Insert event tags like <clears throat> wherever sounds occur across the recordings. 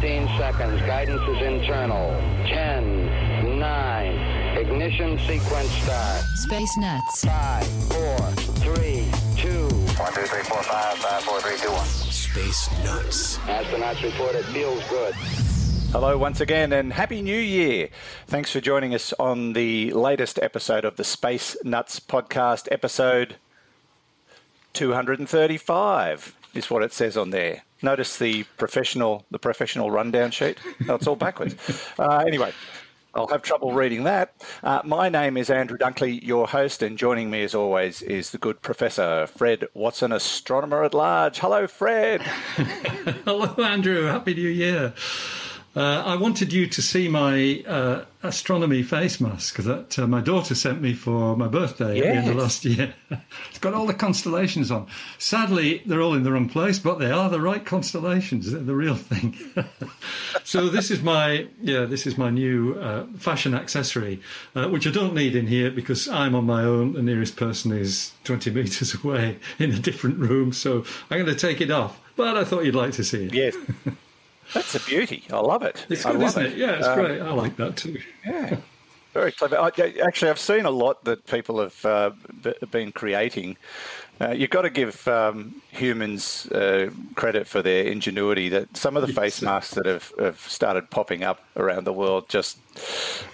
15 seconds. Guidance is internal. 10, 9, ignition sequence start. Space Nuts. 5, 4, 3, 2. 1, 2, 3, 4, 5, 5, 4, 3, 2, 1. Space Nuts. Astronauts report it feels good. Hello, once again, and Happy New Year. Thanks for joining us on the latest episode of the Space Nuts podcast, episode 235 is what it says on there. Notice the professional the professional rundown sheet. It's all backwards. Uh, anyway, I'll have trouble reading that. Uh, my name is Andrew Dunkley, your host, and joining me as always is the good Professor Fred Watson, astronomer at large. Hello, Fred. <laughs> Hello, Andrew. Happy New Year. Uh, I wanted you to see my uh, astronomy face mask that uh, my daughter sent me for my birthday at the end of last year. <laughs> it's got all the constellations on. Sadly, they're all in the wrong place, but they are the right constellations. They're the real thing. <laughs> so this is my yeah, this is my new uh, fashion accessory, uh, which I don't need in here because I'm on my own. The nearest person is 20 <laughs> meters away in a different room, so I'm going to take it off. But I thought you'd like to see it. Yes. That's a beauty. I love it. It's good, isn't it? Yeah, it's Um, great. I like that too. Yeah, very clever. I, actually, I've seen a lot that people have uh, b- been creating. Uh, you've got to give um, humans uh, credit for their ingenuity. That some of the face masks that have, have started popping up around the world just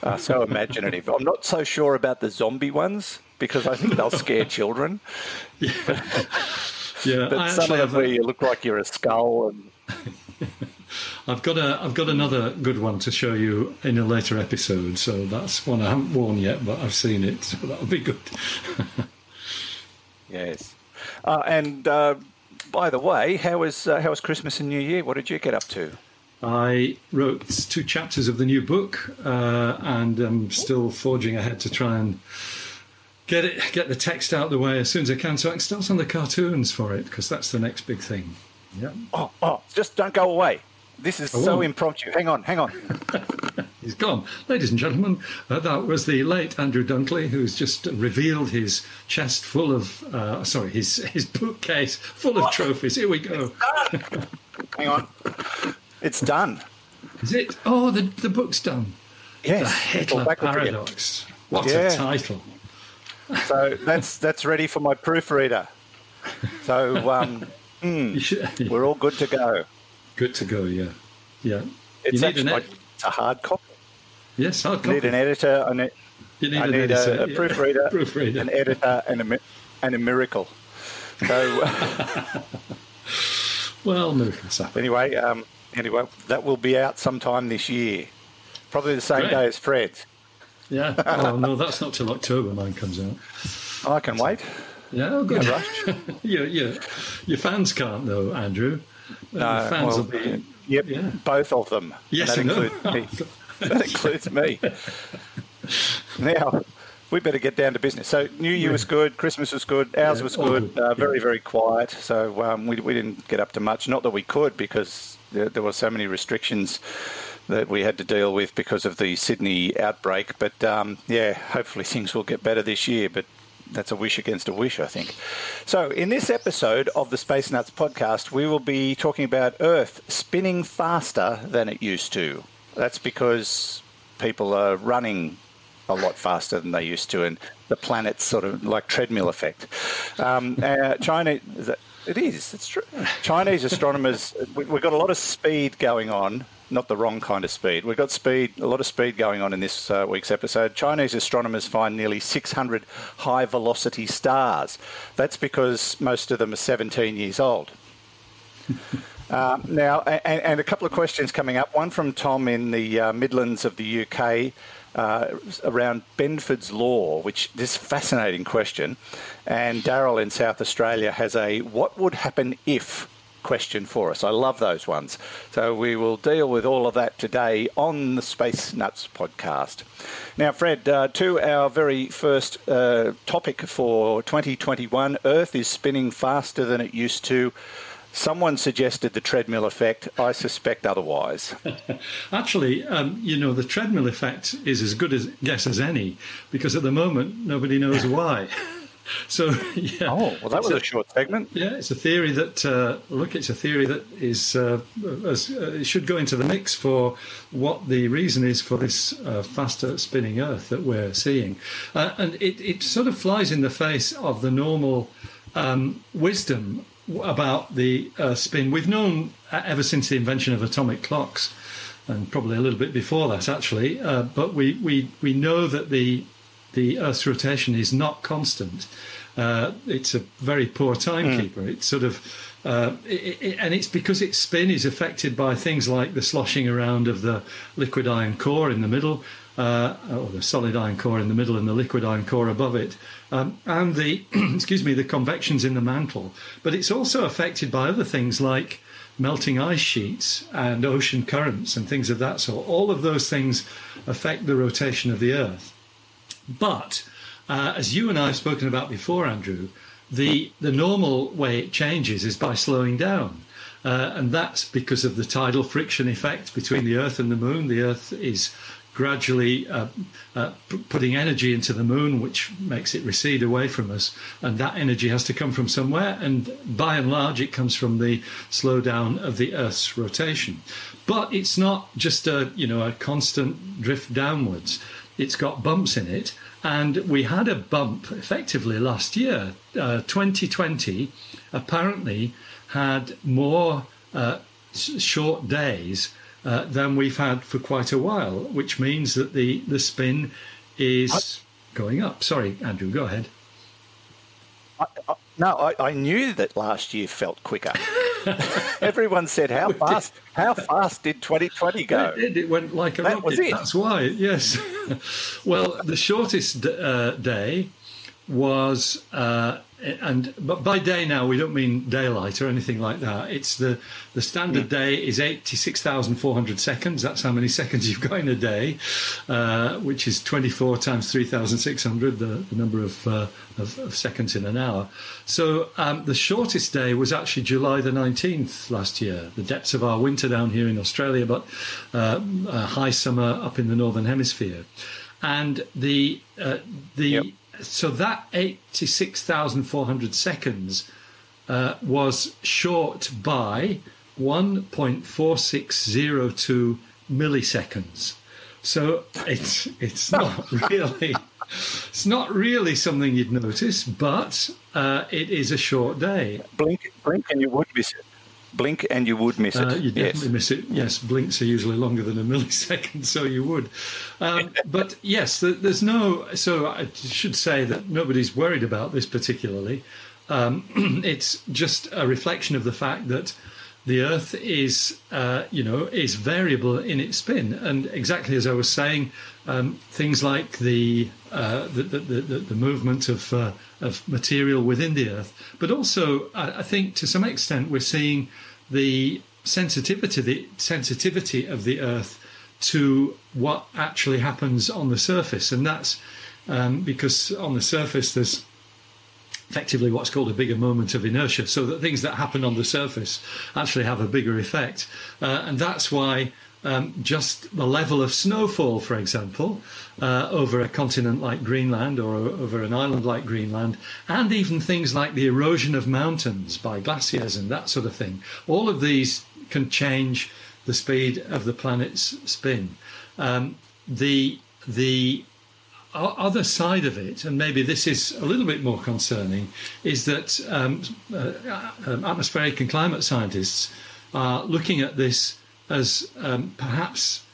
are so imaginative. I'm not so sure about the zombie ones because I think they'll scare <laughs> children. Yeah, <laughs> But I some of them where you look like you're a skull and <laughs> I've got a I've got another good one to show you in a later episode. So that's one I haven't worn yet, but I've seen it, so that'll be good. <laughs> yes. Uh, and uh, by the way, how was uh, how was Christmas and New Year? What did you get up to? I wrote two chapters of the new book, uh, and I'm still forging ahead to try and get it get the text out the way as soon as I can, so I can start on the cartoons for it because that's the next big thing. Yeah, Oh, oh, just don't go away. This is I so impromptu. Hang on, hang on. <laughs> he's gone, ladies and gentlemen. Uh, that was the late Andrew Dunkley, who's just revealed his chest full of uh, sorry, his his bookcase full of trophies. Here we go. <laughs> hang on. It's done. Is it? Oh, the the book's done. Yes. The Hitler Well, back with you. Paradox. What Yeah. a title! So that's that's ready for my proofreader. So <laughs> um, You should, we're all good to go. Good to go. Yeah, yeah. It's you need actually an like, ed- it's a hard copy. yes, hard I need an editor. I need, you need I an need a, editor, a yeah. proofreader, <laughs> proofreader. an editor, and a and a miracle. So <laughs> Well, miracles happen. anyway, um, anyway, that will be out sometime this year. Probably the same Great. day as Fred's. Yeah. <laughs> Oh no, that's not till October. Mine comes out. I can wait. Yeah, oh, good. No rush. your, your, your fans can't though, Andrew. Uh, fans well. Yep, Yeah. both of them. Yes, that I know. includes me. <laughs> that includes me. Now, we better get down to business. So, New Year was good, Christmas was good, ours Yeah, was good, uh, yeah. very, very quiet. So, um, we, we didn't get up to much. Not that we could because there, there were so many restrictions that we had to deal with because of the Sydney outbreak. But um, yeah, hopefully things will get better this year. But that's a wish against a wish, I think. So, in this episode of the Space Nuts podcast, we will be talking about Earth spinning faster than it used to. That's because people are running a lot faster than they used to, and the planet's sort of like treadmill effect. Um, uh, China, it is, it's true. Chinese astronomers, we, we've got a lot of speed going on, not the wrong kind of speed. We've got speed, a lot of speed going on in this uh, week's episode. Chinese astronomers find nearly 600 high velocity stars. That's because most of them are 17 years old. Um, <laughs> now, and, and a couple of questions coming up. One from Tom in the uh, Midlands of the UK uh, around Benford's Law, which this fascinating question. And Daryl in South Australia has a "What would happen if?" Question for us. I love those ones. So we will deal with all of that today on the Space Nuts podcast. Now, Fred, uh, to our very first uh, topic for 2021 Earth is spinning faster than it used to. Someone suggested the treadmill effect. I suspect otherwise. <laughs> Actually, um, you know, the treadmill effect is as good a guess as any because at the moment nobody knows why. <laughs> <laughs> so yeah. Oh, well, that was a, a, short segment. Yeah, it's a theory that uh, look, it's a theory that is uh, as, uh, it should go into the mix for what the reason is for this uh, faster spinning Earth that we're seeing, uh, and it, it sort of flies in the face of the normal um, wisdom about the uh, spin. We've known ever since the invention of atomic clocks and probably a little bit before that actually. Uh, but we, we, we know that the the Earth's rotation is not constant. Uh, it's a very poor timekeeper. Mm. It's sort of, uh, it, it, and it's because its spin is affected by things like the sloshing around of the liquid iron core in the middle, uh, or the solid iron core in the middle, and the liquid iron core above it, um, and the <clears throat> excuse me, the convections in the mantle. But it's also affected by other things like melting ice sheets and ocean currents and things of that sort. All of those things affect the rotation of the Earth. But uh, as you and I have spoken about before, Andrew, the the normal way it changes is by slowing down. Uh, and that's because of the tidal friction effect between the Earth and the Moon. The Earth is gradually uh, uh, putting energy into the moon, which makes it recede away from us. And that energy has to come from somewhere. And by and large, it comes from the slowdown of the Earth's rotation. But it's not just a you know a constant drift downwards. It's got bumps in it, and we had a bump effectively last year. Uh, 2020 apparently had more uh, short days uh, than we've had for quite a while, which means that the, the spin is going up. Sorry, Andrew, go ahead. I, I, no, I, I, knew that last year felt quicker. <laughs> Everyone said, "How fast? How fast did 2020 go?" It did. It went like a that rocket. Was it. That's why. Yes. <laughs> well, the shortest uh, day was uh, and but by day now we don't mean daylight or anything like that. It's the the standard yeah. day is eighty six thousand four hundred seconds. That's how many seconds you've got in a day, uh, which is twenty four times three thousand six hundred, the, the number of, uh, of, of seconds in an hour. So um, the shortest day was actually July the nineteenth last year. The depths of our winter down here in Australia, but uh, high summer up in the northern hemisphere, and the uh, the yep so that 86,400 seconds uh, was short by 1.4602 milliseconds. So it's it's <laughs> not really it's not really something you'd notice, but uh, it is a short day. Blink, blink, and you would miss it blink and you would miss it. Uh, you definitely yes. miss it. Yes, blinks are usually longer than a <laughs> millisecond, so you would. Um, <laughs> but yes, there's no. So I should say that nobody's worried about this particularly. Um, <clears throat> it's just a reflection of the fact that the Earth is, uh, you know, is variable in its spin, and exactly as I was saying, um, things like the, uh, the, the, the, the movement of uh, of material within the Earth, but also I, think to some extent we're seeing the sensitivity the sensitivity of the Earth to what actually happens on the surface, and that's um, because on the surface there's effectively what's called a bigger moment of inertia, so that things that happen on the surface actually have a bigger effect. Uh, and that's why um, just the level of snowfall, for example, uh, over a continent like Greenland or over an island like Greenland, and even things like the erosion of mountains by glaciers and that sort of thing, all of these can change the speed of the planet's spin. Um, the the other side of it, and maybe this is a little bit more concerning, is that um, uh, um, atmospheric and climate scientists are looking at this as um, perhaps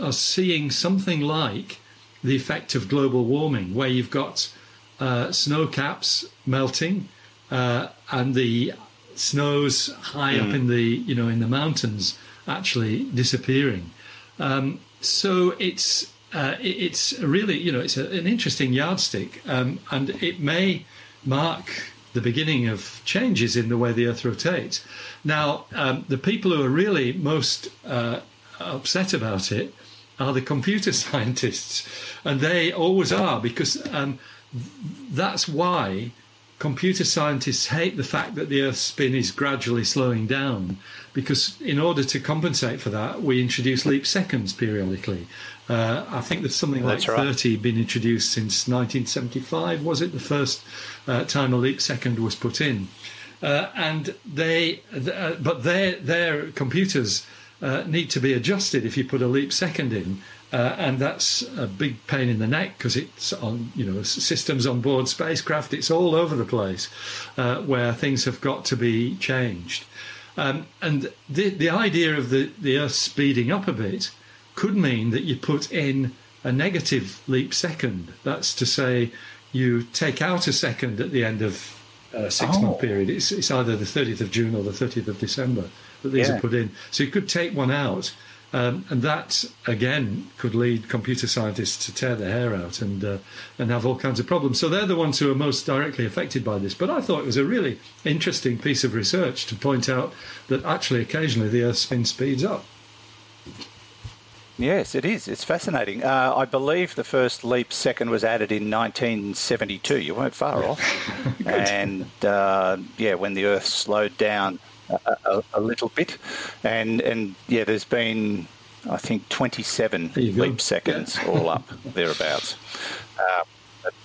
are seeing something like the effect of global warming, where you've got uh, snow caps melting uh, and the snows high mm. up in the you know in the mountains actually disappearing. Um, so it's uh, it's really, you know, it's a, an interesting yardstick, um, and it may mark the beginning of changes in the way the Earth rotates. Now, um, the people who are really most uh, upset about it are the computer <laughs> scientists, and they always are because um, that's why computer scientists hate the fact that the Earth's spin is gradually slowing down because, in order to compensate for that, we introduce leap seconds periodically. Uh, I think there's something like That's right. 30 been introduced since 1975, was it? The first uh, time a leap second was put in. Uh, and they, uh, but their, their computers uh, need to be adjusted if you put a leap second in. Uh, and that's a big pain in the neck because it's on, you know, systems on board spacecraft. It's all over the place uh, where things have got to be changed. Um, and the the idea of the the Earth speeding up a bit could mean that you put in a negative leap second. That's to say, you take out a second at the end of a six month Oh. period. It's, it's either the 30th of June or the 30th of December that these Yeah. are put in. So you could take one out. Um, and that again could lead computer scientists to tear their hair out and uh, and have all kinds of problems. So they're the ones who are most directly affected by this. But I thought it was a really interesting piece of research to point out that actually occasionally the Earth's spin speeds up. Yes, it is. It's fascinating. Uh, I believe the first leap second was added in 1972. You weren't far off. <laughs> and uh, yeah, when the Earth slowed down a, a, a little bit, and and yeah, there's been I think 27 There go. leap seconds all up thereabouts. <laughs> Uh,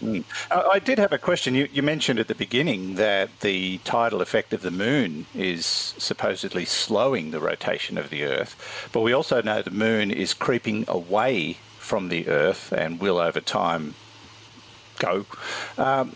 mm. I I did have a question. You, you mentioned at the beginning that the tidal effect of the moon is supposedly slowing the rotation of the Earth, but we also know the moon is creeping away from the Earth and will over time go. Um,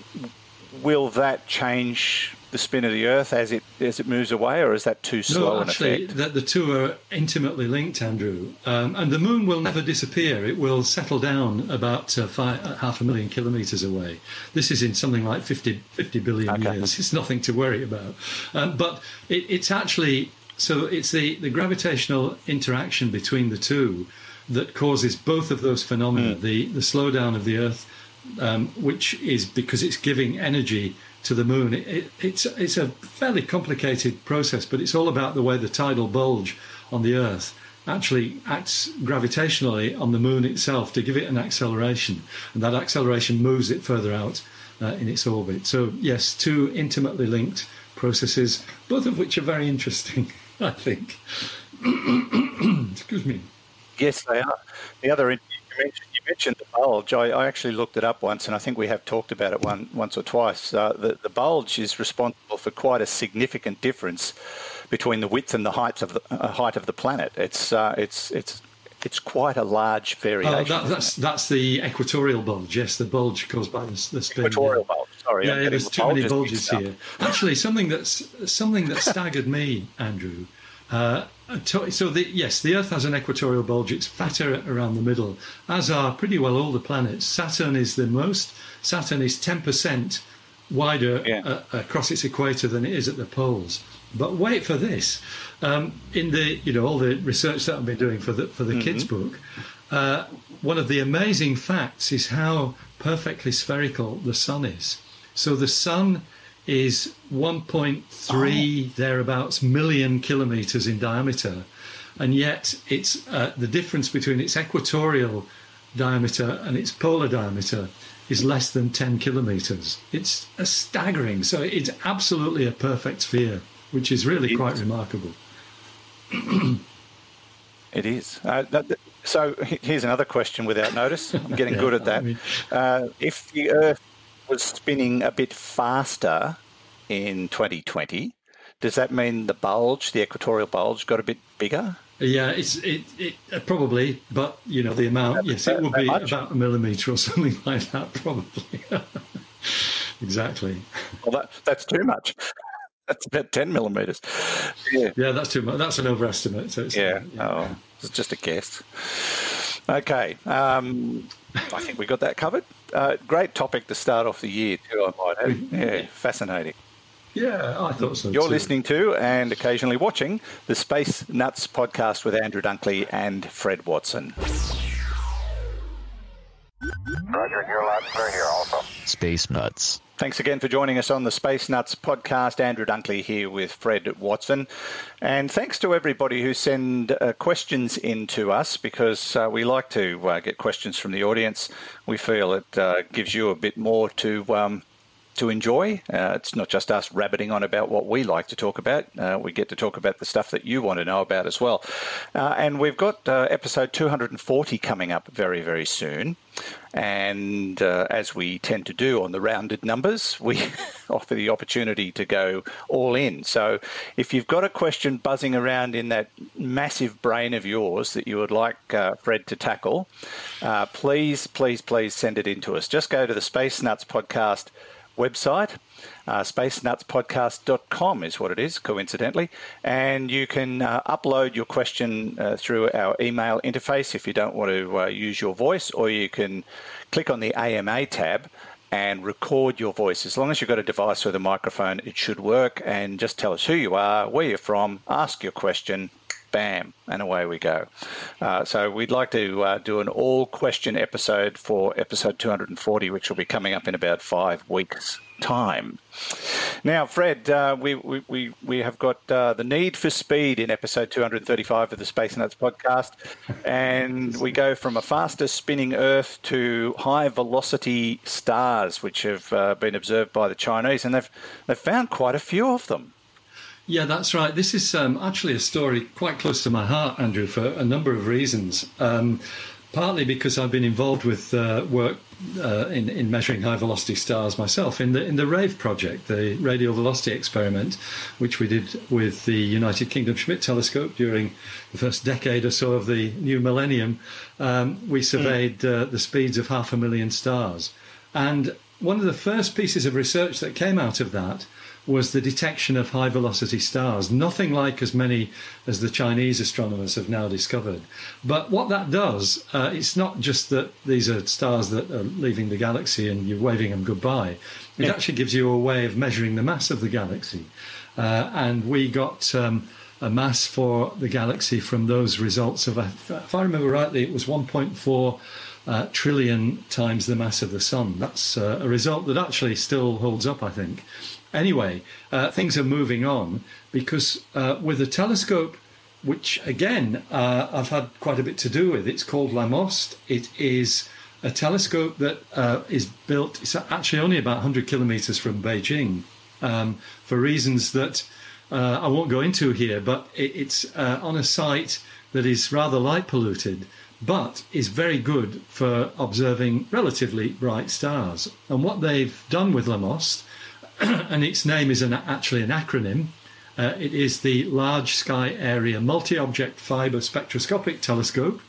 will that change the spin of the Earth as it as it moves away, or is that too slow no, actually, that the two are intimately linked, Andrew. Um, and the moon will never disappear. It will settle down about uh, five, uh, half a million kilometres away. This is in something like 50, 50 billion Okay. years. It's nothing to worry about. Um, but it, it's actually so it's the, the gravitational interaction between the two that causes both of those phenomena the, the slowdown of the Earth um, which is because it's giving energy to the moon. It, it, it's it's a fairly complicated process, but it's all about the way the tidal bulge on the Earth actually acts gravitationally on the moon itself to give it an acceleration, and that acceleration moves it further out uh, in its orbit. So yes, two intimately linked processes, both of which are very interesting. <laughs> I think. <coughs> Excuse me. Yes, they are. The other you mentioned the bulge. I, I actually looked it up once, and I think we have talked about it one once or twice. Uh, the, the bulge is responsible for quite a significant difference between the width and the height of the uh, height of the planet. It's uh, it's it's it's quite a large variation. Oh, that, that's that's the equatorial bulge. Yes, the bulge caused by the, equatorial yeah. bulge. Sorry, Yeah, yeah, there's the too many bulges bulges mixed up. here. Actually, something that's something that staggered me, Andrew. Uh, so the, yes, the Earth has an equatorial bulge. It's fatter around the middle, as are pretty well all the planets. Saturn is the most. Saturn is ten percent wider Yeah. uh, across its equator than it is at the poles. But wait for this. Um, in the you know all the research that I've been doing for the for the kids book, uh, one of the amazing facts is how perfectly spherical the sun is. So the sun is 1.3 thereabouts million kilometers in diameter, and yet it's uh, the difference between its equatorial diameter and its polar diameter is less than 10 kilometers. It's a staggering. So it's absolutely a perfect sphere, which is really quite remarkable. <clears throat> It is. Uh, that, so here's another question without notice. I'm getting <laughs> Yeah, good at I that. mean- uh, if the Earth was spinning a bit faster in 2020, does that mean the bulge, the equatorial bulge, got a bit bigger? Yeah, it's it, it uh, probably, but you know the amount. Yes, it would be about a millimeter or <laughs> something like that, probably. <laughs> exactly. Well, that, that's too much. <laughs> That's about 10 millimetres. Yeah. Yeah, that's too much. That's an overestimate. So it's, Yeah. Oh, it's just a guess. Okay. Um, I think we got that covered. Uh, great topic to start off the year, too, I might add. Yeah, fascinating. yeah, I thought so. You're too. listening to and occasionally watching the Space Nuts podcast with Andrew Dunkley and Fred Watson. Roger, you're loud and clear here also. Space Nuts. Thanks again for joining us on the Space Nuts podcast. Andrew Dunkley here with Fred Watson. And thanks to everybody who send uh, questions in to us because uh, we like to uh, get questions from the audience. We feel it uh, gives you a bit more to um, to enjoy. Uh, it's not just us rabbiting on about what we like to talk about. Uh, we get to talk about the stuff that you want to know about as well. Uh, and we've got uh, episode 240 coming up very, very soon. And uh, as we tend to do on the rounded numbers, we <laughs> offer the opportunity to go all in. So if you've got a question buzzing around in that massive brain of yours that you would like uh, Fred to tackle, please, please, please send it in to us. Just go to the Space Nuts podcast website. Uh, spacenutspodcast.com is what it is, coincidentally. And you can uh, upload your question uh, through our email interface if you don't want to uh, use your voice, or you can click on the AMA tab and record your voice. As long as you've got a device with a microphone, it should work. And just tell us who you are, where you're from, ask your question, bam, and away we go. Uh, so we'd like to uh, do an all question episode for episode 240, which will be coming up in about five weeks' time. Now, Fred, uh, we, we, we have got uh, the need for speed in episode 235 of the Space Nuts podcast, and we go from a faster spinning Earth to high velocity stars, which have uh, been observed by the Chinese, and they've, they've found quite a few of them. Yeah, that's right. This is um, actually a story quite close to my heart, Andrew, for a number of reasons. Um, partly because I've been involved with uh, work uh, in, in measuring high velocity stars myself in the in the RAVE project, the radial velocity experiment, which we did with the United Kingdom Schmidt telescope during the first decade or so of the new millennium. Um, we surveyed uh, the speeds of half a million stars, and one of the first pieces of research that came out of that was the detection of high velocity stars, nothing like as many as the Chinese astronomers have now discovered. But what that does, uh, it's not just that these are stars that are leaving the galaxy and you're waving them goodbye. It yeah. actually gives you a way of measuring the mass of the galaxy. Uh, and we got um, a mass for the galaxy from those results of, if I remember rightly, it was 1.4. Uh, trillion times the mass of the sun. That's uh, a result that actually still holds up, I think. Anyway, uh, things are moving on because uh, with a telescope, which again uh, I've had quite a bit to do with, it's called LAMOST. It is a telescope that uh, is built, it's actually only about 100 kilometers from Beijing um, for reasons that uh, I won't go into here, but it, it's uh, on a site that is rather light polluted but is very good for observing relatively bright stars. And what they've done with LAMOST <coughs> and its name is an, actually an acronym. Uh, it is the Large Sky Area Multi Object Fiber Spectroscopic Telescope.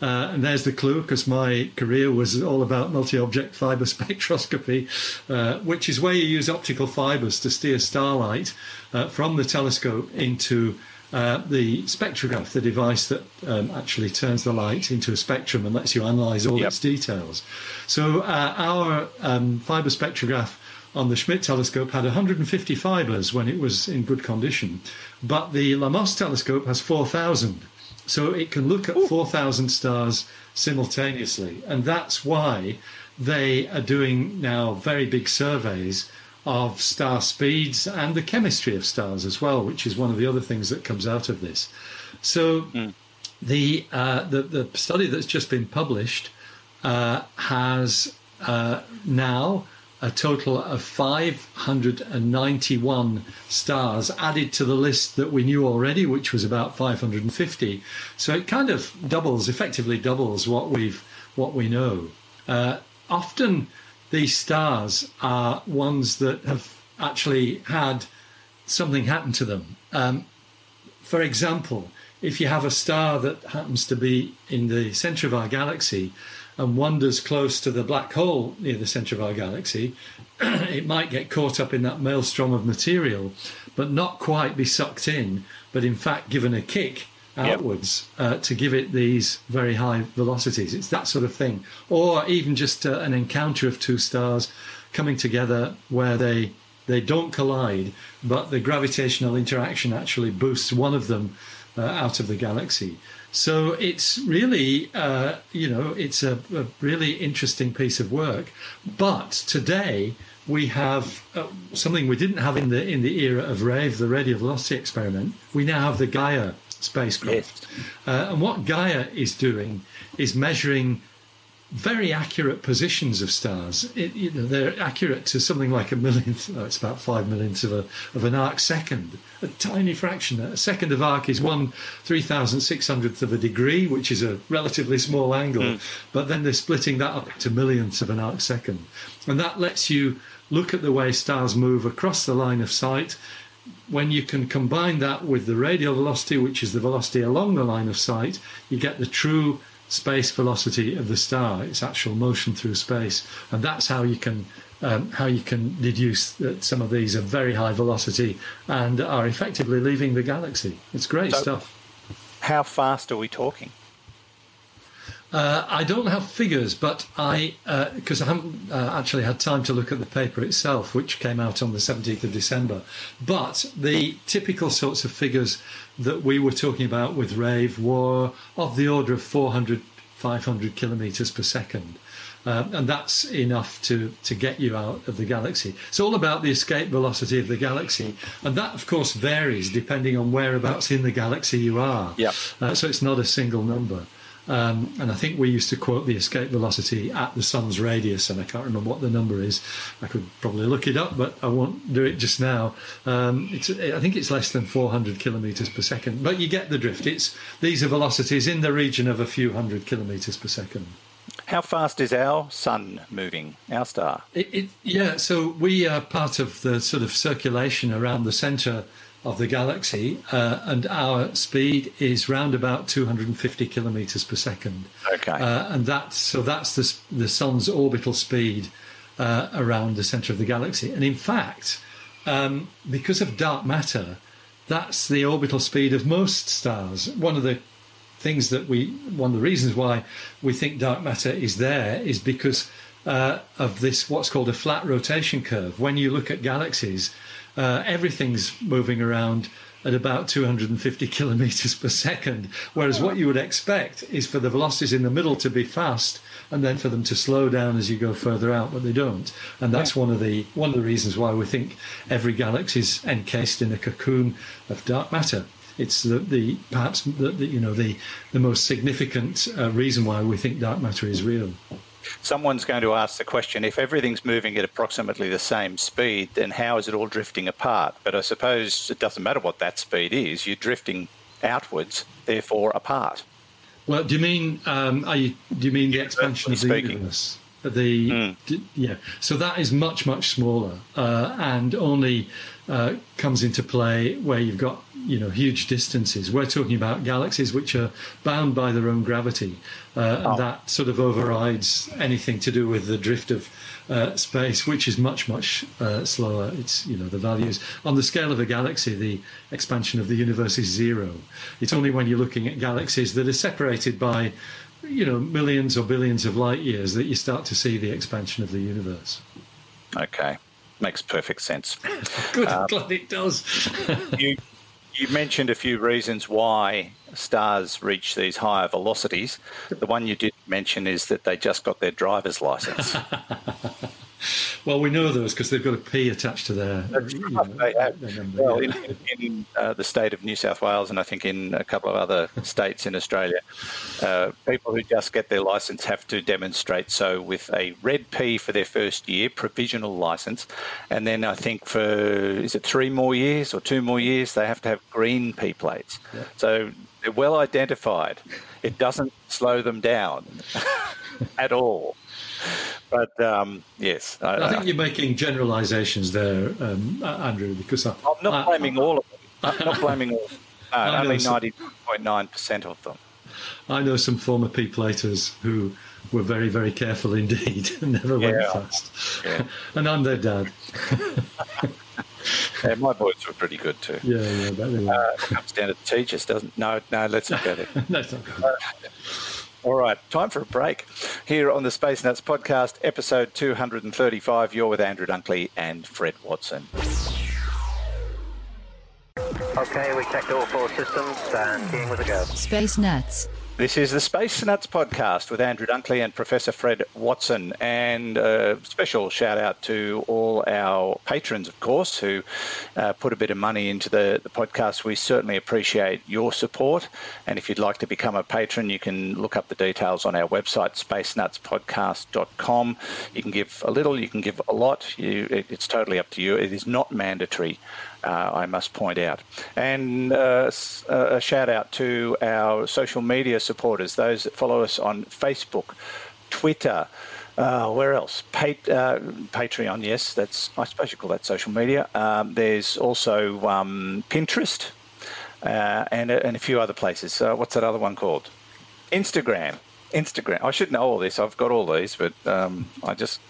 Uh, and there's the clue because my career was all about multi object fiber <laughs> spectroscopy, uh, which is where you use optical fibers to steer starlight uh, from the telescope into uh, the spectrograph, the device that um, actually turns the light into a spectrum and lets you analyze all yep. its details. So, uh, our um, fiber spectrograph on the Schmidt telescope had 150 fibers when it was in good condition, but the LAMOST telescope has 4,000. So it can look at 4,000 stars simultaneously. And that's why they are doing now very big surveys of star speeds and the chemistry of stars as well, which is one of the other things that comes out of this. So mm. the, uh, the, the study that's just been published uh, has uh, now a total of 591 stars added to the list that we knew already, which was about 550. So it kind of doubles, effectively doubles what we've what we know. Uh, often these stars are ones that have actually had something happen to them. Um, for example, if you have a star that happens to be in the center of our galaxy and wanders close to the black hole near the center of our galaxy, <clears throat> it might get caught up in that maelstrom of material, but not quite be sucked in, but in fact given a kick outwards yep. uh, to give it these very high velocities. It's that sort of thing. Or even just uh, an encounter of two stars coming together where they they don't collide, but the gravitational interaction actually boosts one of them uh, out of the galaxy. So it's really, uh, you know, it's a, a, really interesting piece of work. But today we have uh, something we didn't have in the in the era of RAVE, the radial velocity experiment. We now have the Gaia spacecraft, yes. uh, and what Gaia is doing is measuring very accurate positions of stars. It, you know, they're accurate to something like a millionth. <laughs> Oh, it's about five millionths of a of an arc second. A tiny fraction. A second of arc is one three thousand six hundredth of a degree, which is a relatively small angle. Mm. But then they're splitting that up to millionths of an arc second, and that lets you look at the way stars move across the line of sight. When you can combine that with the radial velocity, which is the velocity along the line of sight, you get the true space velocity of the star, its actual motion through space, and that's how you can um, how you can deduce that some of these are very high velocity and are effectively leaving the galaxy. It's great so stuff. How fast are we talking? Uh, I don't have figures, but I because uh, I haven't uh, actually had time to look at the paper itself, which came out on the 17th of December. But the typical sorts of figures that we were talking about with Rave were of the order of 400, 500 kilometers per second. Uh, and that's enough to, to get you out of the galaxy. It's all about the escape velocity of the galaxy, and that, of course, varies depending on whereabouts in the galaxy you are. Yeah. Uh, so it's not a single number. Um, and I think we used to quote the escape velocity at the sun's radius, and I can't remember what the number is. I could probably look it up, but I won't do it just now. Um, I think it's less than 400 kilometres per second, but you get the drift. It's these are velocities in the region of a few hundred kilometres per second. How fast is our sun moving, our star? It, it, yeah, so we are part of the sort of circulation around the centre of the galaxy, uh, and our speed is round about 250 kilometers per second. Okay. Uh, and that's so that's the the sun's orbital speed uh, around the center of the galaxy. And in fact, um, because of dark matter, that's the orbital speed of most stars. One of the things that we one of the reasons why we think dark matter is there is because uh, of this what's called a flat rotation curve. When you look at galaxies uh, everything's moving around at about 250 <laughs> kilometers per second. Whereas what you would expect is for the velocities in the middle to be fast and then for them to slow down as you go further out, but they don't. And that's one of the one of the reasons why we think every galaxy is encased in a cocoon of dark matter. It's the, the perhaps the, the, you know the the most significant uh, reason why we think dark matter is real someone's going to ask the question if everything's moving at approximately the same speed, then how is it all drifting apart? But I suppose it doesn't matter what that speed is, you're drifting outwards, therefore apart. Well, do you mean um, you, do you mean the expansion of the universe? The mm. d- yeah, so that is much much smaller uh, and only uh, comes into play where you've got you know huge distances. We're talking about galaxies which are bound by their own gravity, uh, oh. and that sort of overrides anything to do with the drift of uh, space, which is much much uh, slower. It's you know the values on the scale of a galaxy, the expansion of the universe is zero. It's only when you're looking at galaxies that are separated by you know millions or billions of light years that you start to see the expansion of the universe. Okay makes perfect sense. <laughs> Good, um, glad it does. <laughs> you you mentioned a few reasons why stars reach these higher velocities. The one you did mention is that they just got their driver's license. <laughs> well, we know those because they've got a P attached to their. You know. Their well, in, in uh, the state of New South Wales and I think in a couple of other states in Australia, uh, people who just get their license have to demonstrate so with a red P for their first year, provisional license, and then I think for is it three more years or two more years they have to have green P plates. Yeah. So they're well identified. It doesn't slow them down <laughs> at all but um, yes, I, I think I, you're making generalisations there, um, Andrew. Because I, am not blaming all of them. I'm not blaming all. No, <laughs> only ninety point nine percent of them. I know some former P platers who were very, very careful indeed <laughs> and never yeah. went fast. Yeah. <laughs> and I'm their dad. yeah, my boys were pretty good too. Yeah, yeah, that really uh, comes down to teachers, doesn't? No, no, let's not go there. no, it's not good. Uh, all right, time for a break. Here on the Space Nuts podcast, episode 235, you're with Andrew Dunkley and Fred Watson. Okay, we checked all four systems and keying with a go. Space Nuts. This is the Space Nuts podcast with Andrew Dunkley and Professor Fred Watson. And a special shout out to all our patrons, of course, who uh, put a bit of money into the, the podcast. We certainly appreciate your support. And if you'd like to become a patron, you can look up the details on our website, spacenutspodcast.com. You can give a little, you can give a lot. You, it, it's totally up to you. It is not mandatory uh, I must point out. And uh, a shout out to our social media supporters, those that follow us on Facebook, Twitter. Uh, where else? Uh, Patreon, yes, that's I suppose you call that social media. Um, there's also um, Pinterest uh, and, and a few other places. what's that other one called? Instagram. Instagram. I should know all this. I've got all these, but um, I just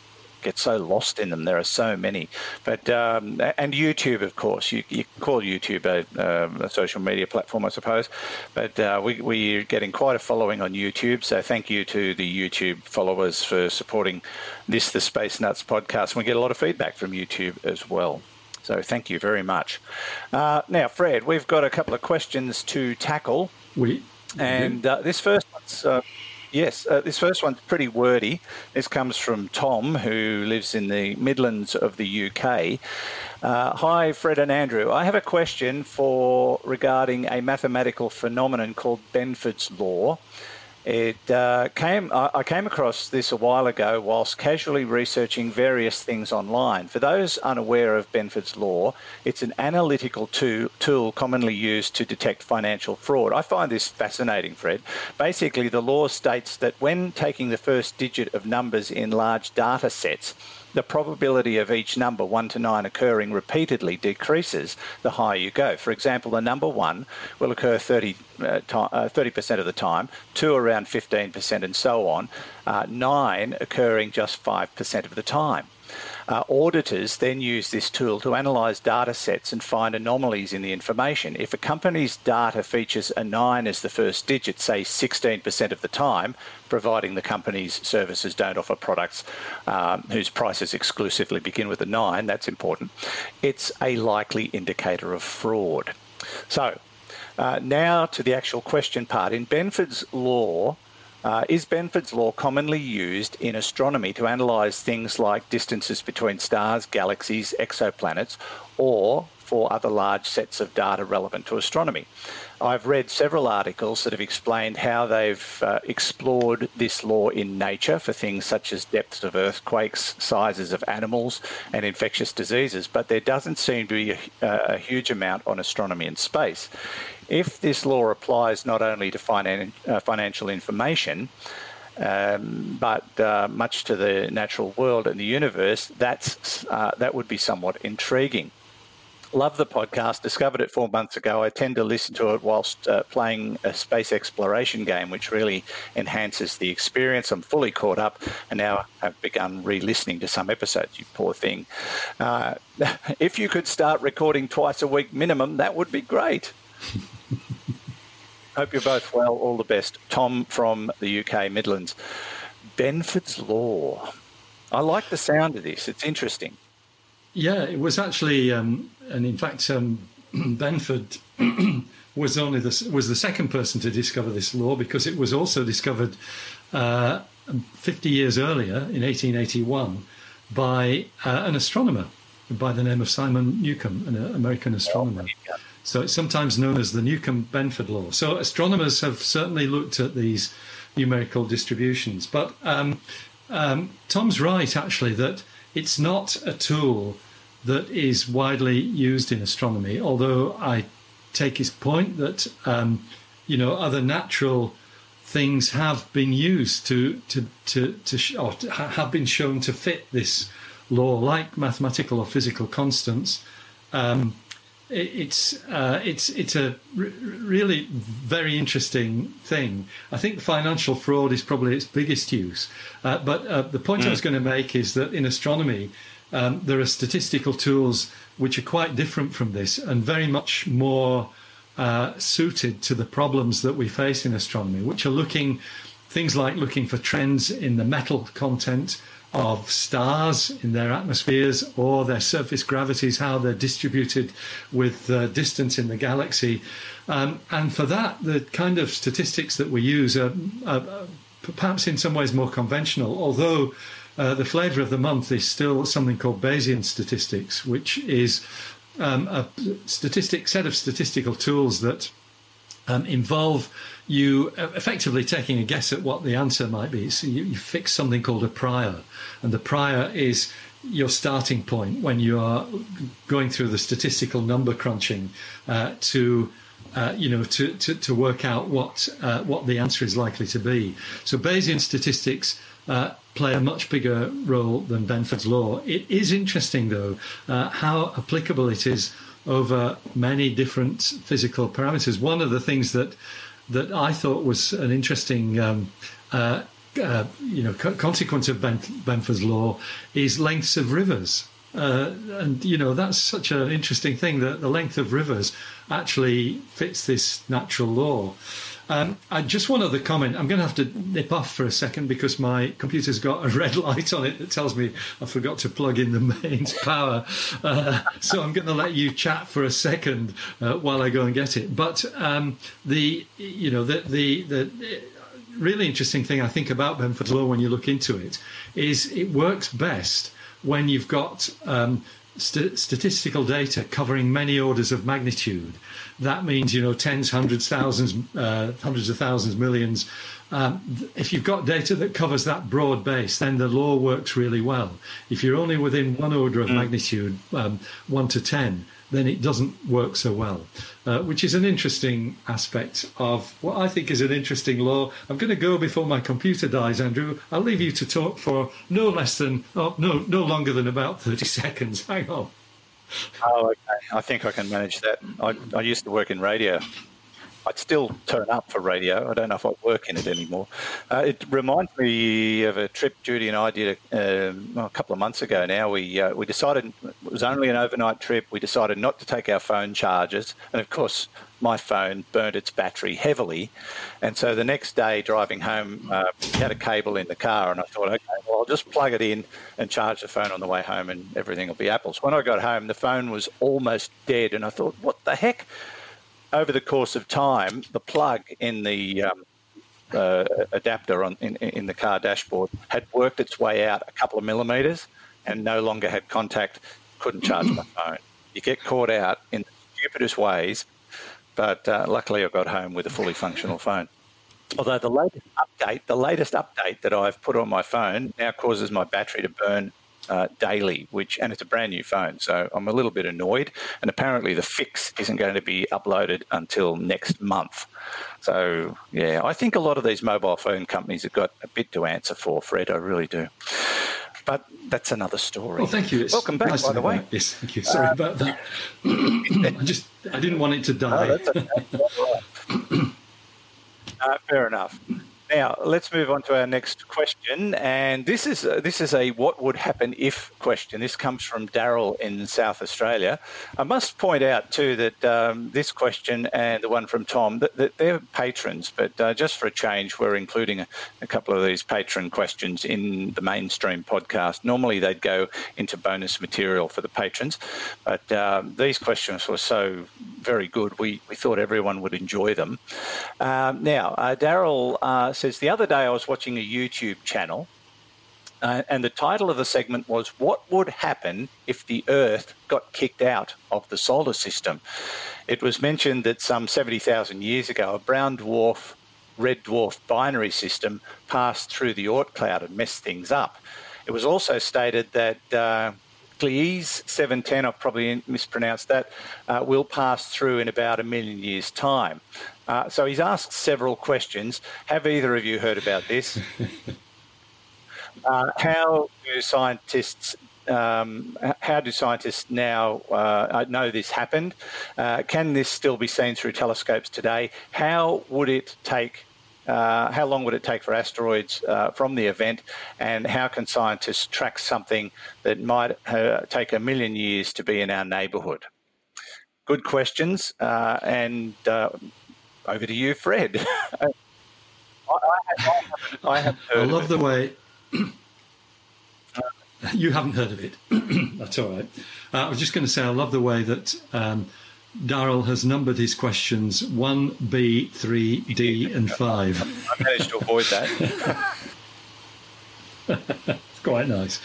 get so lost in them. There are so many. But um, and YouTube, of course, you, you call YouTube a, um, a, social media platform, I suppose. But uh, we, we're getting quite a following on YouTube. So thank you to the YouTube followers for supporting this, the Space Nuts podcast. We get a lot of feedback from YouTube as well. So thank you very much. Uh, now, Fred, we've got a couple of questions to tackle. We and uh, this first one's uh, Yes, uh, this first one's pretty wordy. This comes from Tom, who lives in the Midlands of the UK. Uh, hi, Fred and Andrew. I have a question for regarding a mathematical phenomenon called Benford's law. It uh, came. I came across this a while ago whilst casually researching various things online. For those unaware of Benford's law, it's an analytical tool commonly used to detect financial fraud. I find this fascinating, Fred. Basically, the law states that when taking the first digit of numbers in large data sets, the probability of each number, 1 to 9, occurring repeatedly decreases the higher you go. For example, the number 1 will occur 30, uh, uh, 30% of the time, 2 around 15%, and so on, uh, 9 occurring just 5% of the time. Uh, auditors then use this tool to analyse data sets and find anomalies in the information. If a company's data features a 9 as the first digit, say 16% of the time, providing the company's services don't offer products um, whose prices exclusively begin with a 9, that's important, it's a likely indicator of fraud. So, uh, now to the actual question part. In Benford's law, uh, is Benford's law commonly used in astronomy to analyse things like distances between stars, galaxies, exoplanets, or for other large sets of data relevant to astronomy? I've read several articles that have explained how they've uh, explored this law in nature for things such as depths of earthquakes, sizes of animals, and infectious diseases, but there doesn't seem to be a, a huge amount on astronomy and space. If this law applies not only to finan- uh, financial information, um, but uh, much to the natural world and the universe, that's, uh, that would be somewhat intriguing. Love the podcast. Discovered it four months ago. I tend to listen to it whilst uh, playing a space exploration game, which really enhances the experience. I'm fully caught up and now have begun re listening to some episodes, you poor thing. Uh, <laughs> if you could start recording twice a week minimum, that would be great. Hope you're both well. All the best. Tom from the UK Midlands. Benford's Law. I like the sound of this. It's interesting. Yeah, it was actually, um, and in fact, um, <clears throat> Benford <clears throat> was only the, was the second person to discover this law because it was also discovered uh, 50 years earlier in 1881 by uh, an astronomer by the name of Simon Newcomb, an American astronomer. Oh, so it's sometimes known as the Newcomb Benford law. So astronomers have certainly looked at these numerical distributions. But um, um, Tom's right, actually, that it's not a tool that is widely used in astronomy, although I take his point that, um, you know, other natural things have been used to, to, to, to or have been shown to fit this law, like mathematical or physical constants. Um, it's uh, it's it's a really very interesting thing. I think financial fraud is probably its biggest use. Uh, but uh, the point mm. I was going to make is that in astronomy, um, there are statistical tools which are quite different from this and very much more uh, suited to the problems that we face in astronomy, which are looking things like looking for trends in the metal content of stars in their atmospheres or their surface gravities, how they're distributed with uh, distance in the galaxy. Um, and for that, the kind of statistics that we use are, are perhaps in some ways more conventional, although uh, the flavour of the month is still something called Bayesian statistics, which is um, a statistic set of statistical tools that um, involve you effectively taking a guess at what the answer might be. So you, you, fix something called a prior, and the prior is your starting point when you are going through the statistical number crunching uh, to. Uh, you know, to, to, to work out what uh, what the answer is likely to be. So Bayesian statistics uh, play a much bigger role than Benford's law. It is interesting, though, uh, how applicable it is over many different physical parameters. One of the things that that I thought was an interesting um, uh, uh, you know co- consequence of ben- Benford's law is lengths of rivers. Uh, and you know that's such an interesting thing that the length of rivers actually fits this natural law. Um, I just one other comment. I'm going to have to nip off for a second because my computer's got a <laughs> red light on it that tells me I forgot to plug in the mains <laughs> power. Uh, so I'm going to let you chat for a second uh, while I go and get it. But um, the you know the the the really interesting thing I think about Benford's law when you look into it is it works best when you've got um, st- statistical data covering many orders of magnitude that means you know tens, hundreds, thousands, uh, hundreds of thousands, millions. Um, if you've got data that covers that broad base, then the law works really well. If you're only within one order of mm. magnitude, um, one to ten, then it doesn't work so well, uh, which is an interesting aspect of what I think is an interesting law. I'm going to go before my computer dies, Andrew. I'll leave you to talk for no less than, oh, no, no longer than about 30 <laughs> seconds. Hang on. Oh, okay. I think I can manage that. I, I used to work in radio. I'd still turn up for radio. I don't know if I work in it anymore. Uh, it reminds me of a trip Judy and I did a, um, a couple of months ago. Now we uh, we decided it was only an overnight trip. We decided not to take our phone chargers, and of course my phone burnt its battery heavily. And so the next day, driving home, uh, had a cable in the car, and I thought, okay, well, I'll just plug it in and charge the phone on the way home, and everything will be apples. When I got home, the phone was almost dead, and I thought, what the heck? Over the course of time, the plug in the um, uh, adapter on in, in the car dashboard had worked its way out a couple of millimeters and no longer had contact, couldn't charge my <clears throat> phone. You get caught out in the stupidest ways but uh, luckily I got home with a fully functional phone. Although the latest update, the latest update that I've put on my phone now causes my battery to burn uh, daily, which and it's a brand new phone, so I'm a little bit annoyed. And apparently, the fix isn't going to be uploaded until next month. So yeah, I think a lot of these mobile phone companies have got a bit to answer for, Fred. I really do. But that's another story. Well, thank you. It's Welcome back, nice by the way. Yes, thank you. Sorry uh, about that. <coughs> I just I didn't want it to die. Oh, <coughs> uh, fair enough. Now let's move on to our next question, and this is uh, this is a what would happen if question. This comes from Daryl in South Australia. I must point out too that um, this question and the one from Tom that, that they're patrons, but uh, just for a change, we're including a, a, couple of these patron questions in the mainstream podcast. Normally they'd go into bonus material for the patrons, but um, these questions were so very good. We we thought everyone would enjoy them. Um, now uh, Daryl uh, says the other day I was watching a YouTube channel, uh, and the title of the segment was "What Would Happen If the Earth Got Kicked Out of the Solar System." It was mentioned that some seventy thousand years ago, a brown dwarf, red dwarf binary system passed through the Oort cloud and messed things up. It was also stated that uh, Gliese 710, I've probably mispronounced that, uh, will pass through in about a million years' time. Uh, so he's asked several questions. Have either of you heard about this? <laughs> uh, how do scientists um, how do scientists now uh, know this happened? Uh, can this still be seen through telescopes today? How would it take? Uh, how long would it take for asteroids uh, from the event? And how can scientists track something that might uh, take a million years to be in our neighbourhood? Good questions, uh, and over to you, Fred. <laughs> I, I, I, I, love the way. <clears throat> you haven't heard of it. <clears throat> That's all right. Uh, I was just going to say I love the way that um, Daryl has numbered his questions 1B, 3, D, and <laughs> 5. I managed to avoid that. <laughs> it's quite nice.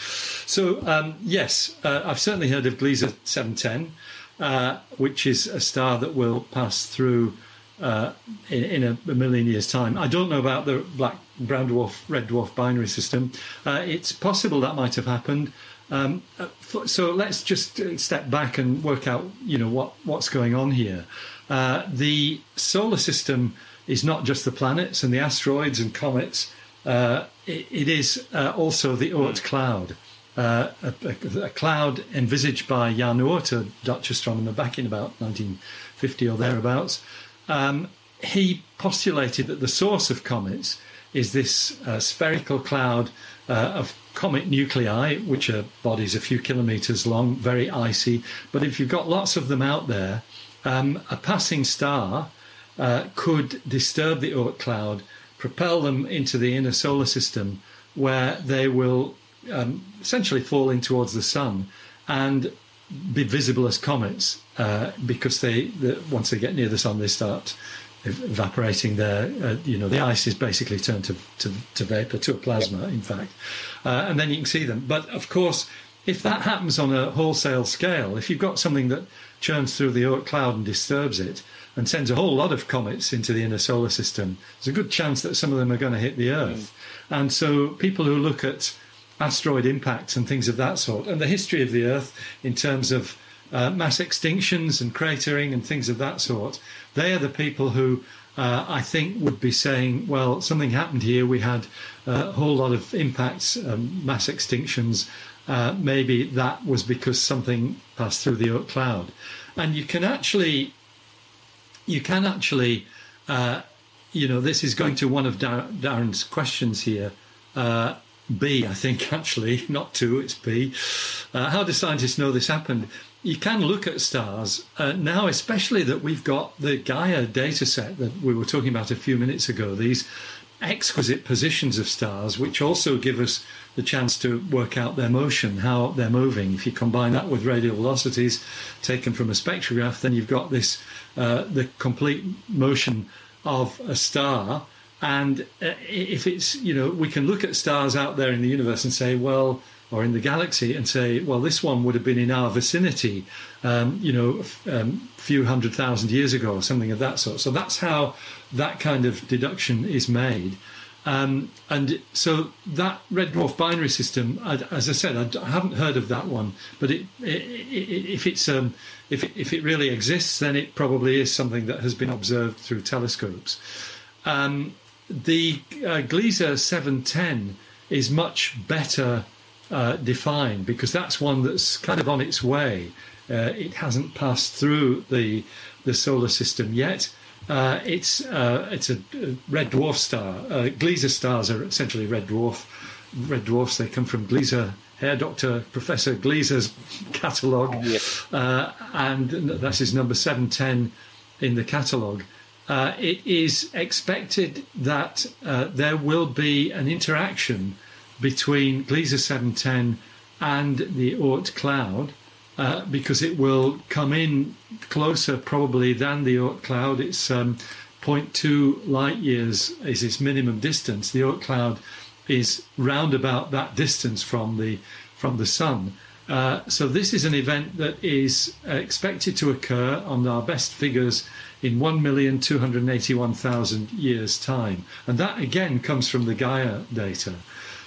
So, um, yes, uh, I've certainly heard of Gliese 710, uh, which is a star that will pass through uh, in, in a, a, million years' time. I don't know about the black brown dwarf red dwarf binary system. Uh, it's possible that might have happened. Um, uh, so let's just uh, step back and work out, you know, what what's going on here. Uh, the solar system is not just the planets and the asteroids and comets. It, it is also the Oort cloud. A, a, a, cloud envisaged by Jan Oort, a Dutch astronomer, back in about 1950 or thereabouts, um, he postulated that the source of comets is this uh, spherical cloud uh, of comet nuclei, which are bodies a few kilometers long, very icy. But if you've got lots of them out there, um, a passing star uh, could disturb the Oort cloud, propel them into the inner solar system, where they will um, essentially fall in towards the sun and be visible as comets uh, because they, the, once they get near the sun, they start evaporating there. Uh, you know, the ice is basically turned to, to, to vapor, to a plasma, in fact. Uh, and then you can see them. But of course, if that happens on a wholesale scale, if you've got something that churns through the Oort cloud and disturbs it and sends a whole lot of comets into the inner solar system, there's a good chance that some of them are going to hit the Earth. Mm. And so people who look at asteroid impacts and things of that sort, and the history of the Earth in terms of uh, mass extinctions and cratering and things of that sort, they are the people who uh, I think would be saying, well, something happened here. We had uh, a whole lot of impacts, um, mass extinctions. Uh, maybe that was because something passed through the cloud, and you can actually, you can actually, uh, you know, this is going to one of Dar- Darren's questions here. B, I think, <laughs> actually, not two, it's B. Uh, how do scientists know this happened? You can look at stars uh, now, especially that we've got the Gaia data set that we were talking about a few minutes ago, these exquisite positions of stars, which also give us the chance to work out their motion, how they're moving. If you combine that with radial velocities taken from a spectrograph, then you've got this uh, the complete motion of a star and uh, if it's, you know, we can look at stars out there in the universe and say, well, or in the galaxy and say, well, this one would have been in our vicinity, um, you know, a um, few hundred thousand years ago or something of that sort. So that's how that kind of deduction is made. Um, and so that red dwarf binary system, as I said, I haven't heard of that one, but it, it, it, if it's um, if it, if it really exists, then it probably is something that has been observed through telescopes. Um, the uh, Gliese 710 is much better uh, defined because that's one that's kind of on its way. Uh, it hasn't passed through the the solar system yet. Uh, it's uh, it's a red dwarf star. Uh, Gliese stars are essentially red dwarf red dwarfs. They come from Gliese Herr Dr. Professor Gliese's catalogue, oh, uh, and that's his number 710 in the catalogue uh, it is expected that uh, there will be an interaction between Gliese 710 and the Oort cloud uh, because it will come in closer probably than the Oort cloud. It's um, 0.2 light years is its minimum distance. The Oort cloud is round about that distance from the from the sun. Uh, so this is an event that is expected to occur on our best figures in 1,281,000 years' time. And that again comes from the Gaia data.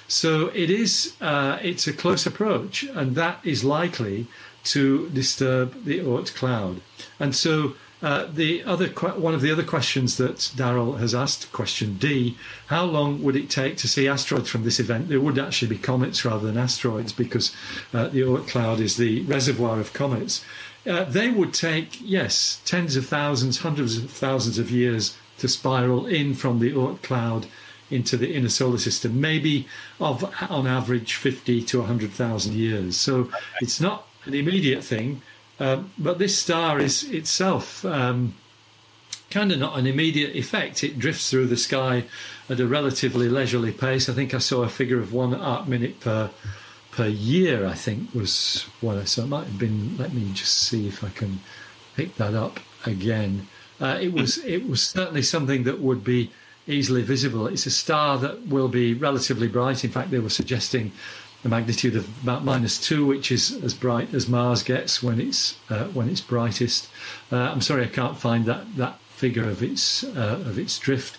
So it is uh, it's a close approach, and that is likely to disturb the Oort cloud. And so uh, the other one of the other questions that Daryl has asked, question D, how long would it take to see asteroids from this event? There would actually be comets rather than asteroids because uh, the Oort cloud is the reservoir of comets. Uh, they would take, yes, tens of thousands, hundreds of thousands of years to spiral in from the Oort cloud into the inner solar system, maybe of on average 50 to 100,000 years. So it's not an immediate thing, uh, but this star is itself um, kind of not an immediate effect. It drifts through the sky at a relatively leisurely pace. I think I saw a figure of one arc minute per per year, I think, was what I saw. It might have been. Let me just see if I can pick that up again. Uh, it was it was certainly something that would be easily visible. It's a star that will be relatively bright. In fact, they were suggesting a magnitude of about minus two, which is as bright as Mars gets when it's uh, when it's brightest. Uh, I'm sorry, I can't find that that figure of its uh, of its drift.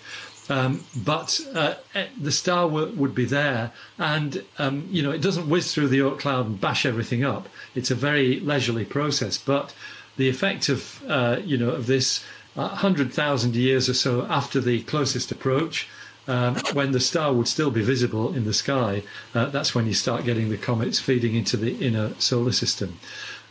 Um, but uh, eh, the star w- would be there, and um, you know it doesn't whiz through the Oort cloud and bash everything up. It's a very leisurely process, but the effect of uh, you know of this uh, hundred thousand years or so after the closest approach, um, when the star would still be visible in the sky, uh, that's when you start getting the comets feeding into the inner solar system.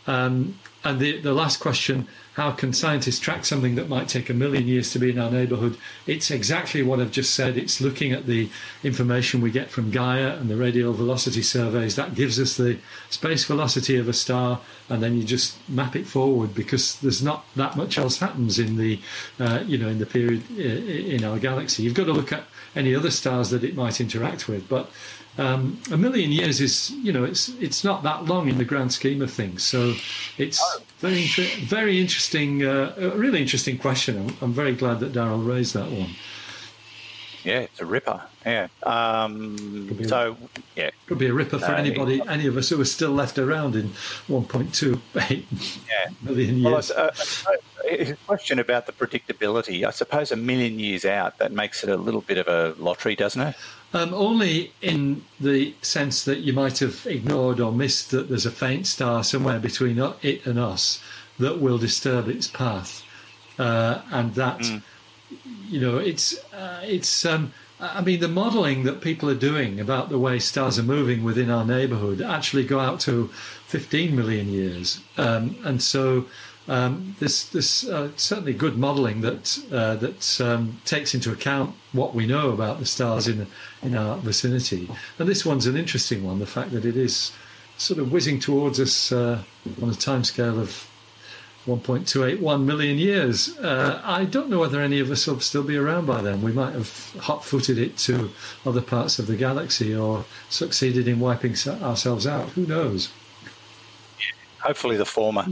Um, and the, the last question how can scientists track something that might take a million years to be in our neighborhood? It's exactly what I've just said. It's looking at the information we get from Gaia and the radial velocity surveys. That gives us the space velocity of a star, and then you just map it forward because there's not that much else happens in the, uh, you know, in the period in our galaxy. You've got to look at any other stars that it might interact with, but um, a million years is, you know, it's it's not that long in the grand scheme of things. So it's very very interesting, uh, really interesting question. I'm, I'm very glad that Daryl raised that one. Yeah, it's a ripper. Yeah. Um, so, yeah. Could be a ripper for uh, anybody, any of us who are still left around in 1.28 yeah. million years. Well, uh, a question about the predictability. I suppose a million years out, that makes it a little bit of a lottery, doesn't it? Um, only in the sense that you might have ignored or missed that there's a faint star somewhere between it and us that will disturb its path, uh, and that mm. you know it's uh, it's. Um, I mean, the modelling that people are doing about the way stars are moving within our neighbourhood actually go out to 15 million years, um, and so um, uh, certainly good modelling that uh, that um, takes into account what we know about the stars in in our vicinity. And this one's an interesting one: the fact that it is sort of whizzing towards us uh, on a timescale of 1.281 million years. Uh, I don't know whether any of us will still be around by then. We might have hot-footed it to other parts of the galaxy or succeeded in wiping ourselves out. Who knows? Hopefully, the former.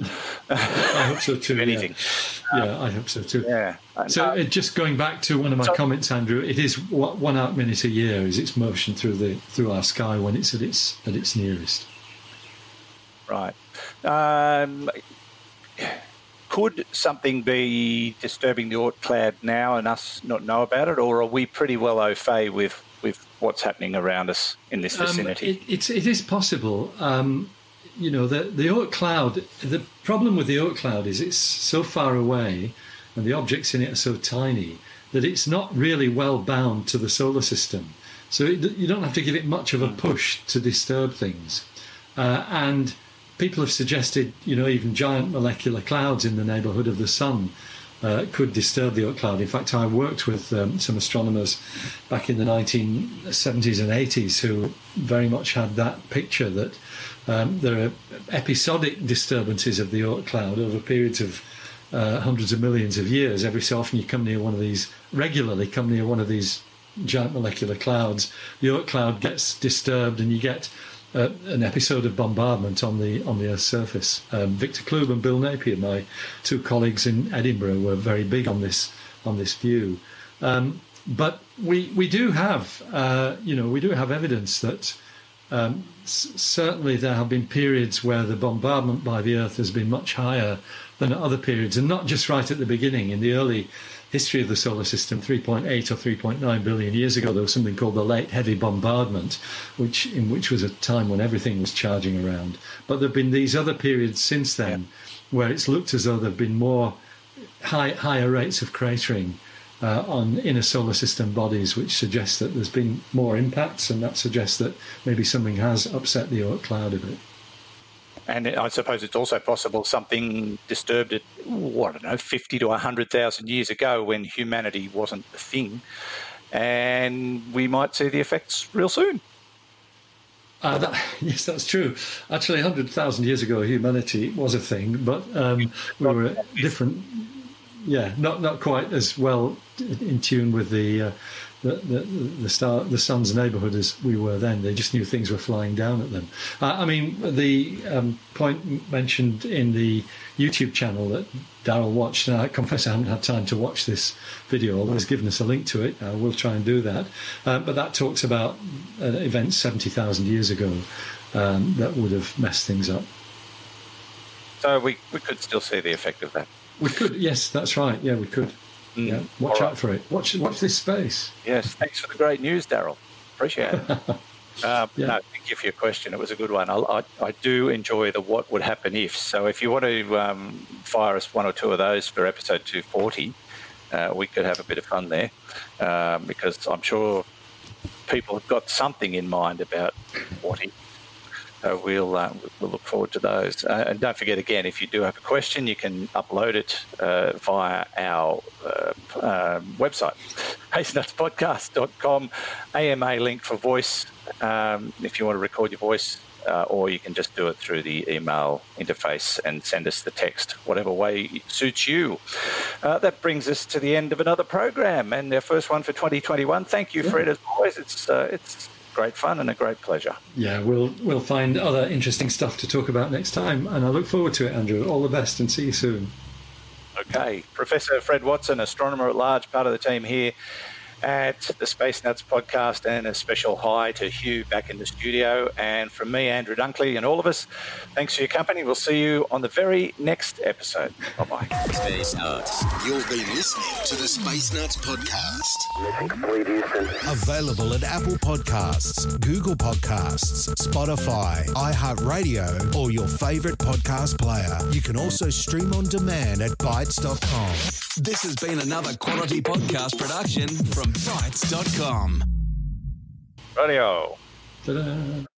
I hope so <laughs> too. anything. Yeah. yeah. I hope so too. Yeah. So, uh, just going back to one of my so, comments, Andrew, it is one arc minute a year is its motion through the through our sky when it's at its at its nearest. Right. Um, could something be disturbing the Oort cloud now and us not know about it, or are we pretty well au fait with with what's happening around us in this vicinity? Um, it, it's it is possible. Um, you know, the, the Oort cloud, the problem with the Oort cloud is it's so far away and the objects in it are so tiny that it's not really well bound to the solar system. So it, you don't have to give it much of a push to disturb things. Uh, and people have suggested, you know, even giant molecular clouds in the neighbourhood of the sun uh, could disturb the Oort cloud. In fact, I worked with um, some astronomers back in the 1970s and 80s who very much had that picture that um, there are episodic disturbances of the Oort cloud over periods of uh, hundreds of millions of years. Every so often, you come near one of these regularly. Come near one of these giant molecular clouds. The Oort cloud gets disturbed, and you get uh, an episode of bombardment on the on the Earth's surface. Um, Victor Clube and Bill Napier, my two colleagues in Edinburgh, were very big on this on this view. Um, but we we do have uh, you know we do have evidence that um, s- certainly, there have been periods where the bombardment by the Earth has been much higher than at other periods, and not just right at the beginning. In the early history of the solar system, 3.8 or 3.9 billion years ago, there was something called the Late Heavy Bombardment, which in which was a time when everything was charging around. But there have been these other periods since then, yeah. where it's looked as though there have been more high, higher rates of cratering uh, on inner solar system bodies, which suggests that there's been more impacts, and that suggests that maybe something has upset the Oort cloud a bit. And I suppose it's also possible something disturbed it, what, I don't know, 50 to 100,000 years ago when humanity wasn't a thing. And we might see the effects real soon. Uh, that, <laughs> yes, that's true. Actually, 100,000 years ago, humanity was a thing, but um, we were different yeah, not not quite as well in tune with the uh, the, the, the, star, the sun's neighbourhood as we were then. They just knew things were flying down at them. Uh, I mean, the um, point mentioned in the YouTube channel that Daryl watched, and I confess I haven't had time to watch this video, although he's given us a link to it. We'll try and do that. Uh, but that talks about an event 70,000 years ago um, that would have messed things up. So we, we could still see the effect of that. We could, yes, that's right. Yeah, we could. Mm. Yeah, watch out for it. Watch watch this space. Yes, thanks for the great news, Daryl. Appreciate it. <laughs> Um, yeah. No, thank you for your question. It was a good one. I, I, I, do enjoy the what would happen if. So if you want to um, fire us one or two of those for episode 240, uh, we could have a bit of fun there um, because I'm sure people have got something in mind about what if. So we'll uh, we'll look forward to those. Uh, and don't forget again, if you do have a question, you can upload it uh, via our uh, um, website, <laughs> spacenutspodcast.com, AMA link for voice um, if you want to record your voice, uh, or you can just do it through the email interface and send us the text, whatever way suits you. Uh, that brings us to the end of another program and our first one for 2021. Thank you, Fred, as always. It's it's great fun and a great pleasure. Yeah, we'll we'll find other interesting stuff to talk about next time, and I look forward to it, Andrew. All the best, and see you soon. Okay, Professor Fred Watson, astronomer at large, part of the team here at the Space Nuts podcast, and a special hi to Hugh back in the studio. And from me, Andrew Dunkley, and all of us, thanks for your company. We'll see you on the very next episode. Bye bye. Space Nuts. You've been listening to the Space Nuts podcast. Available at Apple Podcasts, Google Podcasts, Spotify, iHeartRadio, or your favorite podcast player. You can also stream on demand at Bitesz.com. This has been another quality podcast production from Bitesz.com. Radio. Ta-da.